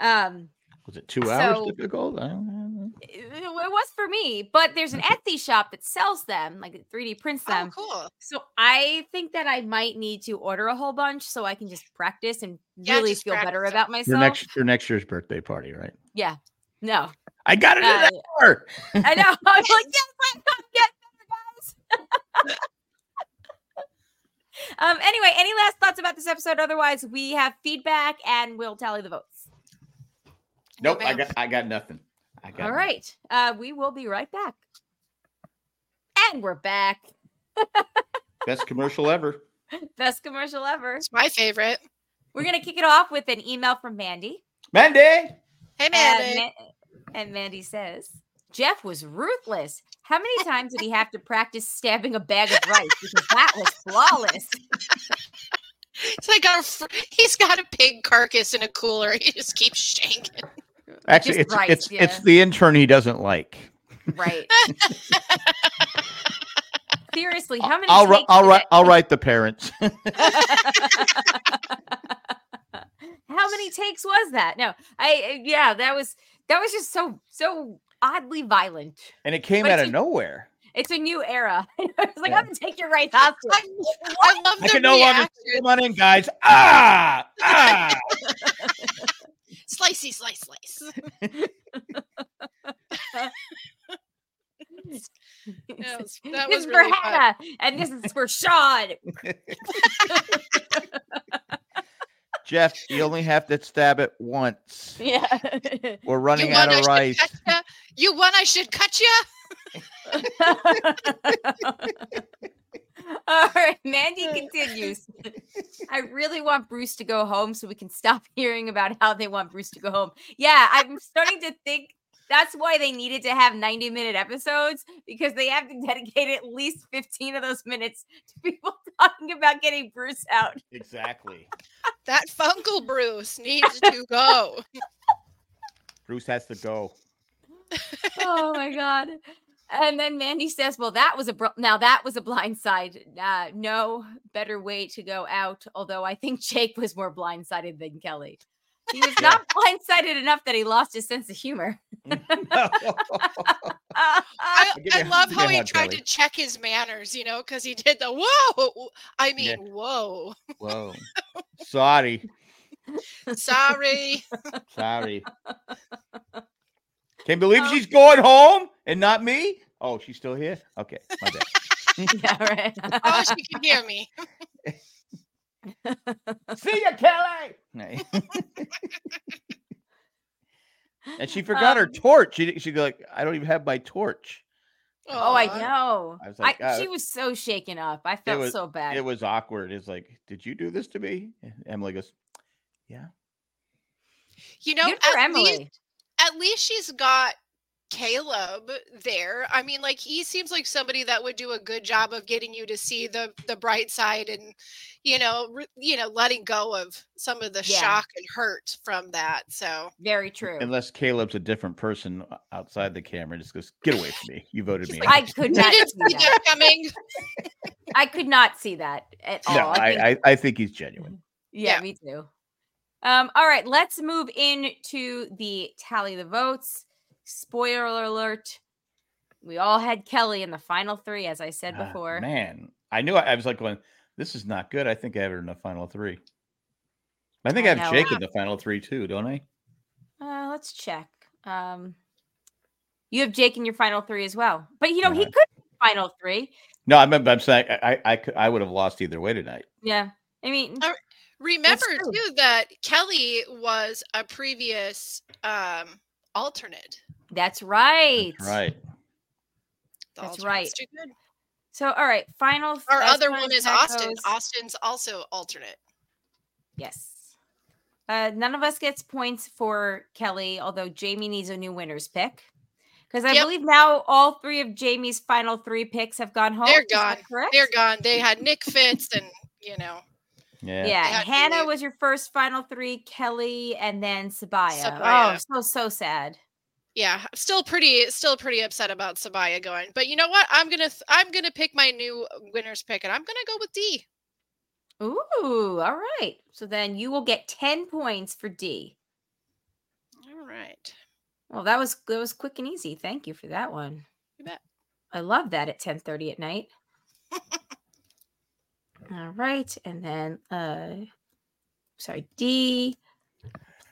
Um, was it two hours So- difficult? I don't know. Mm-hmm. Eh, it, it was for me, but there's an mm-hmm. Etsy shop that sells them, like 3D prints them. oh, them. cool. So I think that I might need to order a whole bunch so I can just practice and Yeah, really just feel better practice. about For myself. next for next year's birthday party, right? Yeah. No. I got it in that uh, an hour. I know. *laughs* I was like, yes, I got get better, guys. *laughs* um, anyway, any last thoughts about this episode? Otherwise, we have feedback and we'll tally the votes. Nope, I got I got nothing. I got All nothing. right. Uh, we will be right back. And we're back. Best commercial ever. *laughs* Best commercial ever. It's my favorite. We're gonna kick it off with an email from Mandy. Mandy. Hey, And, Mandy. Ma- and Mandy says, Jeff was ruthless. How many times did he have to practice stabbing a bag of rice? Because that was flawless. *laughs* It's like a, fr- he's got a pig carcass in a cooler. He just keeps shanking. Actually, it's rice, it's yeah. it's the intern he doesn't like. Right. *laughs* Seriously, how many I'll ri- takes I'll write I'll write the parents. *laughs* How many takes was that? No, I yeah, that was that was just so so oddly violent. and it came But out of a- nowhere. It's a new era. *laughs* it's like Yeah. I'm gonna take your right hostage. I, I love I the can no longer reaction. come on in, guys. Ah, ah. Slicey, slice, slice. That was, *laughs* that this was is really for fun. Hannah, and this is for Sean. *laughs* Jeff, you only have to stab it once. Yeah. We're running out of should rice. cut? You want I should cut you? *laughs* *laughs* All right, Mandy continues. *laughs* I really want Bruce to go home so we can stop *laughs* hearing about how they want Bruce to go home. Yeah, I'm starting to think that's why they needed to have 90 minute episodes because they have to dedicate at least 15 of those minutes to people talking about getting Bruce out. Exactly. That Funkle Bruce needs to go. Bruce has to go. oh my god and then mandy says well that was a br- now that was a blind side uh, no better way to go out although i think jake was more blindsided than kelly he was Yeah. not *laughs* blindsided enough that he lost his sense of humor *laughs* I, I love how he tried Kelly. to check his manners, you know, because he did the whoa. I mean, Yeah. whoa. Whoa. Sorry. *laughs* Sorry. Sorry. Can't believe she's going home and not me. Oh, she's still here? Okay. My bad. *laughs* yeah right oh, she can hear me. *laughs* See ya, Kelly. *laughs* and she forgot her Um, torch. She she'd be like, I don't even have my torch. oh i know I was I, like, uh, she was so shaken up i felt was- so bad It was awkward. It's like, did you do this to me? Emily goes, Yeah. You know, good for emily least, at least she's got Kaleb there. I mean, like he seems like somebody that would do a good job of getting you to see the the bright side and you know, re- you know, letting go of some of the Yeah. shock and hurt from that. So very true Unless Kaleb's a different person outside the camera, just goes, Get away from me. You *laughs* voted me. like, i could not see see that that coming. *laughs* i could not see that at all no, I think- I, I, I think he's genuine. Yeah, Yeah. me too. Um, all right, let's move into the tally the votes. Spoiler alert. We all had Kelly in the final three, as I said Ah, before. man, I knew I, I was like going, This is not good. I think I have her in the final three. I think I, I have know. Jake in the final three too, don't I? Uh, let's check. Um, you have Jake in your final three as well, but you know he Uh-huh. could be final three. No, I'm, I'm saying I, I, I, could, I would have lost either way tonight. Yeah, I mean, Uh, Remember too that Kelly was a previous um alternate. that's right. That's right. The That's right. Good. So, all right, final. Our other one is that Austin. Austin's also alternate. Yes. Uh, none of us gets points for Kelly, although Jamie needs a new winner's pick. Because I Yep. believe now all three of Jamie's final three picks have gone home. They're gone. correct? They're gone. They had Nick Fitz and you know Yeah. yeah. had Hannah was your first final three, Kelly, and then Sabiyah. Sabiyah. Oh, so so sad. yeah still pretty still pretty upset about Sabiyah going but you know what i'm gonna th- i'm gonna pick my new winner's pick and i'm gonna go with Dee Ooh, all right. So then you will get 10 points for Dee. all right Well, that was that was quick and easy. Thank you for that one. You bet. I love that at 10:30 at night. *laughs* All right, and then uh sorry, Dee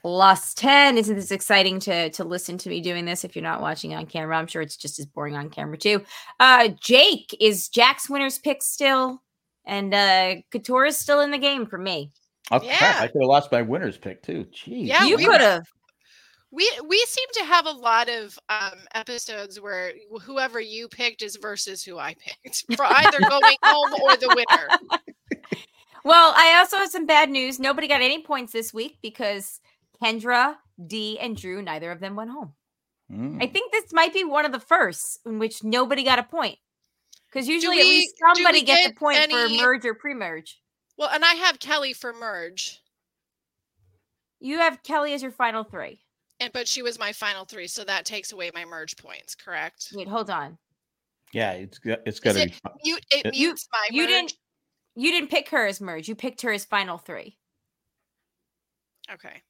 plus 10. Isn't this exciting to to listen to me doing this if you're not watching on camera? I'm sure it's just as boring on camera too. Uh Jake is Jack's winner's pick still and uh Katurah is still in the game for me. Oh, crap. Yeah. I could have lost my winner's pick too. Jeez. Yeah, you could have. We we seem to have a lot of um, episodes where whoever you picked is versus who I picked *laughs* for either going home or the winner. Well, I also have some bad news. Nobody got any points this week because Kendra, Dee, and Drew, neither of them went home. Mm. I think this might be one of the firsts in which nobody got a point. Because usually at least somebody we gets a point any- for merge or pre-merge. Well, and I have Kelly for merge, You have Kelly as your final three. And but she was my final three, so that takes away my merge points. Correct? Wait, hold on. Yeah, it's got- it's got to it- be. fu- Mute it It- mutes my You merge. didn't you didn't pick her as merge. You picked her as final three. Okay.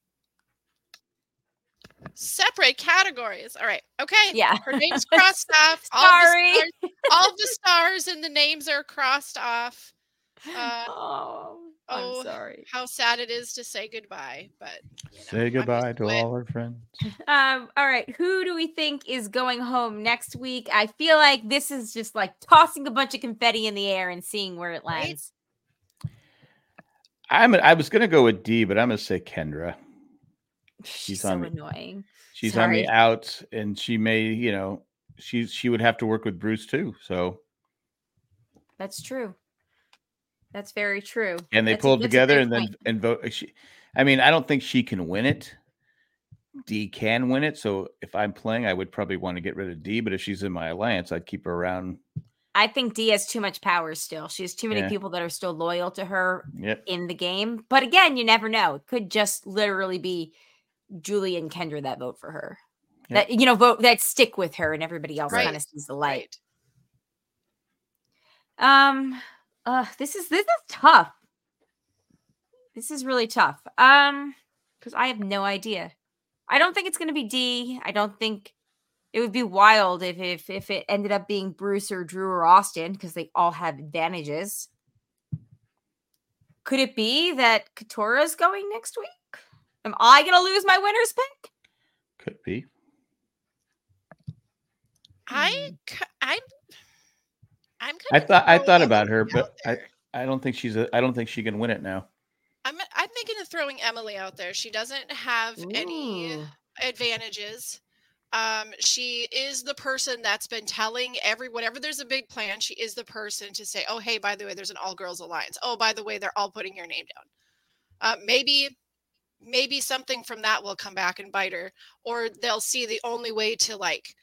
Separate categories. All right. Okay. Yeah. Her name's crossed off. *laughs* All the Sorry. stars- all the stars and the names are crossed off. *laughs* Uh, oh, oh, I'm sorry. how sad it is to say goodbye, but you know, Say goodbye to it. all our friends. *laughs* Um, all right. Who do we think is going home next week? I feel like this is just like tossing a bunch of confetti in the air and seeing where it Right? lands. I'm. I was gonna go with Dee, but I'm gonna say Kendra. *laughs* She's on so me. annoying. She's on Sorry. the outs, and she may, you know, she she would have to work with Bruce too. So, That's true. That's very true. and they That's pulled a together and then point. and vote. She, I mean, I don't think she can win it. Dee can win it. So if I'm playing, I would probably want to get rid of Dee. But if she's in my alliance, I'd keep her around. I think Dee has too much power still. She has too many Yeah. people that are still loyal to her Yep. in the game. But again, you never know. It could just literally be Julie and Kendra that vote for her. Yep. That you know, vote that stick with her and everybody else Right. kind of sees the light. Right. Um uh this is this is tough. This is really tough. Um because I have no idea. I don't think it's gonna be Dee. I don't think it would be wild if if if it ended up being Bruce or Drew or Austin because they all have advantages. Could it be that Katurah's going next week? Am I gonna lose my winner's pick? Could be. I c- I'm I'm I kind thought I thought about her, but I there. I don't think she's a. I don't think she can win it now. I'm I'm thinking of throwing Emily out there. She doesn't have any advantages. Um, she is the person that's been telling every whenever there's a big plan, she is the person to say, "Oh, hey, by the way, there's an all girls alliance. Oh, by the way, they're all putting your name down." Uh, maybe, maybe something from that will come back and bite her, or they'll see the only way to like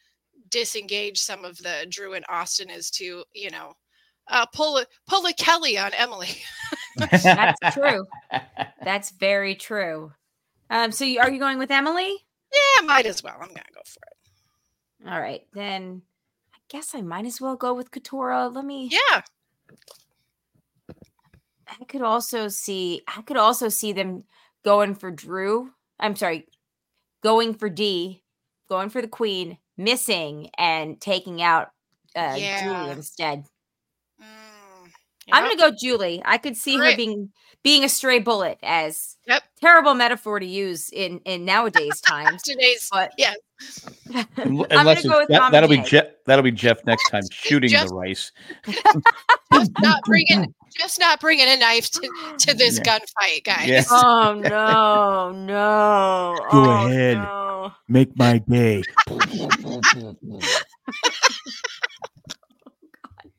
disengage some of the Drew and Austin is to, you know, uh, pull a pull a Kelly on Emily. That's true. *laughs* That's very true. Um, so you, are you going with Emily? yeah, might as well. I'm gonna go for it. All right, then I guess I might as well go with Katurah. Let me. Yeah. I could also see. I could also see them going for Drew. I'm sorry, going for Dee, going for the Queen, missing and taking out uh, Yeah. Julie instead. Mm, I'm gonna go Julie. I could see her being being a stray bullet as Yep. terrible metaphor to use in in nowadays *laughs* times. today's But yeah. *laughs* Un- I'm gonna Unless go with that, that'll be Jeff. That'll be Jeff next time shooting Jeff- the rice. *laughs* just not bringing just not bringing a knife to, to this Yeah. gunfight, guys. Yeah. oh no, no. Go oh, ahead. no. Make my day. *laughs*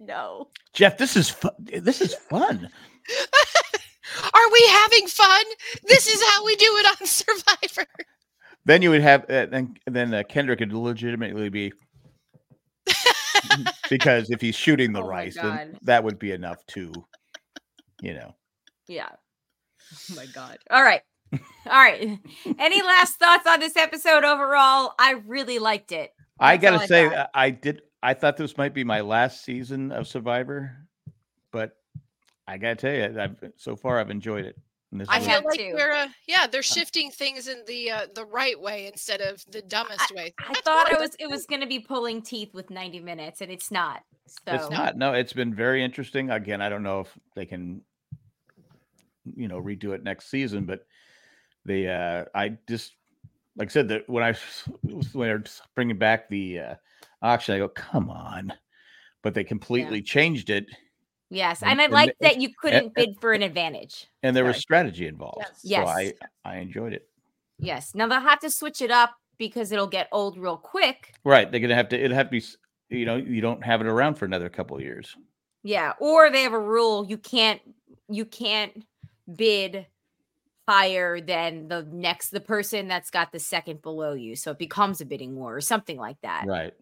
No. Jeff, this is fun. This is fun. *laughs* Are we having fun? This is how we do it on Survivor. Then you would have uh, then then uh, Kendrick could legitimately be *laughs* because if he's shooting the Oh rice, then that would be enough to, you know. Yeah. Oh my god. All right. All right. Any last thoughts on this episode overall? I really liked it. I That's all gotta I say, got. I did. I thought this might be my last season of Survivor, but I gotta tell you, I've so far I've enjoyed it. This I I feel have like too. we're uh, yeah, they're shifting things in the uh, the right way instead of the dumbest way. I That's thought good. it was it was going to be pulling teeth with 90 minutes and it's not. So It's not. No, it's been very interesting. Again, I don't know if they can, you know, redo it next season, but they, uh, I just, like I said, that when I, s- when they're bringing back the uh, auction, I go, come on. But they completely changed it Yes, And- and I and like that you couldn't bid for an advantage. and there was strategy involved. Yes. So I, Yes. I enjoyed it. Yes. Now they'll have to switch it up because it'll get old real quick. Right. They're gonna have to. It'll have to be. You know, you don't have it around for another couple of years. Yeah, or they have a rule you can't you can't bid higher than the next the person that's got the second below you, so it becomes a bidding war or something like that. Right.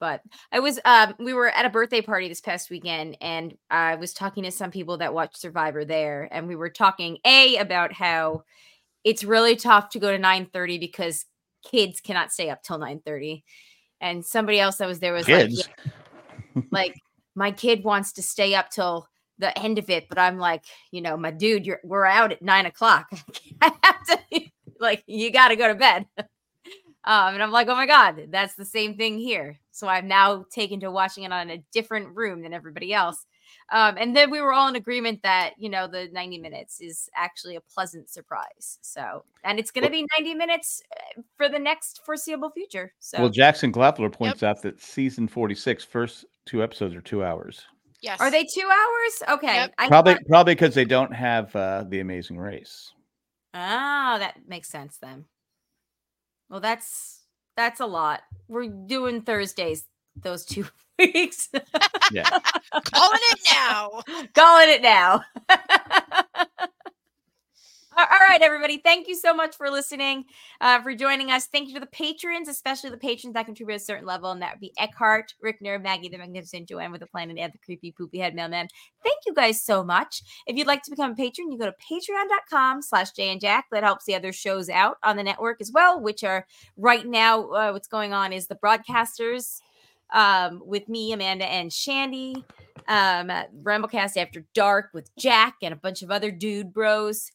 But I was um we were at a birthday party this past weekend and I was talking to some people that watch Survivor there and we were talking a about how it's really tough to go to 9:30 because kids cannot stay up till 9:30. And somebody else that was there was like Kids. like my kid wants to stay up till the end of it, but I'm like, you know, my dude, you're we're out at nine o'clock. *laughs* I have to like you gotta go to bed. Um, and I'm like, oh my god, that's the same thing here. So I'm now taken to watching it on a different room than everybody else. Um, and then we were all in agreement that you know the 90 minutes is actually a pleasant surprise. So, and it's going to be 90 minutes uh, for the next foreseeable future. So, Well, Jackson Glappler points out that season 46 first two episodes are two hours. Yes. Are they two hours? Okay. Yep. I Probably, thought- probably because they don't have uh, the Amazing Race. Oh, that makes sense then. Well, that's that's a lot. We're doing Thursdays those two *laughs* weeks. Yeah. *laughs* calling it now? Calling it now. *laughs* Right, everybody. Thank you so much for listening, uh, for joining us. Thank you to the patrons, especially the patrons that contribute a certain level, and that would be Eckhart, Rickner, Maggie the Magnificent, Joanne with the Planet, and the creepy poopy head mailman. Thank you guys so much. If you'd like to become a patron, you go to patreon.com slash Jay and Jack. That helps the other shows out on the network as well, which are right now, uh, what's going on is the broadcasters um, with me, Amanda, and Shandy um Ramblecast After Dark with Jack and a bunch of other dude bros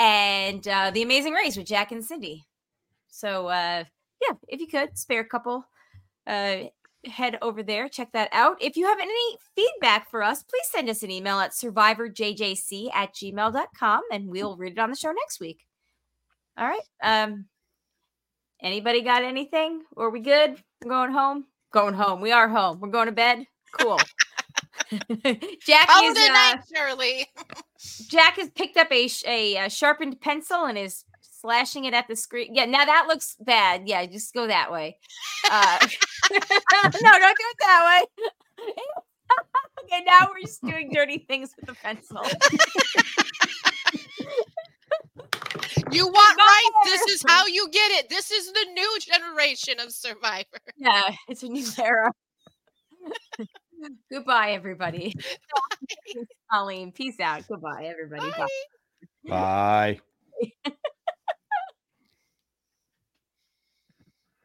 and uh The Amazing Race with Jack and Cindy. So uh yeah, if you could spare a couple uh head over there, check that out. If you have any feedback for us, please send us an email at survivorjjc at gmail.com and we'll read it on the show next week. All right. Um anybody got anything? Are we good? Going home? Going home. We are home. We're going to bed. Cool. *laughs* *laughs* Jack Call is it a uh, night, Shirley. Jack has picked up a, sh- a, uh sharpened pencil and is slashing it at the screen. Yeah, now that looks bad. Yeah, just go that way. Uh, *laughs* no, don't do it that way. *laughs* okay, now we're just doing dirty things with the pencil. You want right. This is how you get it. This is the new generation of Survivor. Yeah, it's a new era. Goodbye, everybody. *laughs* *laughs* Colleen, peace out. Goodbye, everybody. Bye. Bye. *laughs* Bye.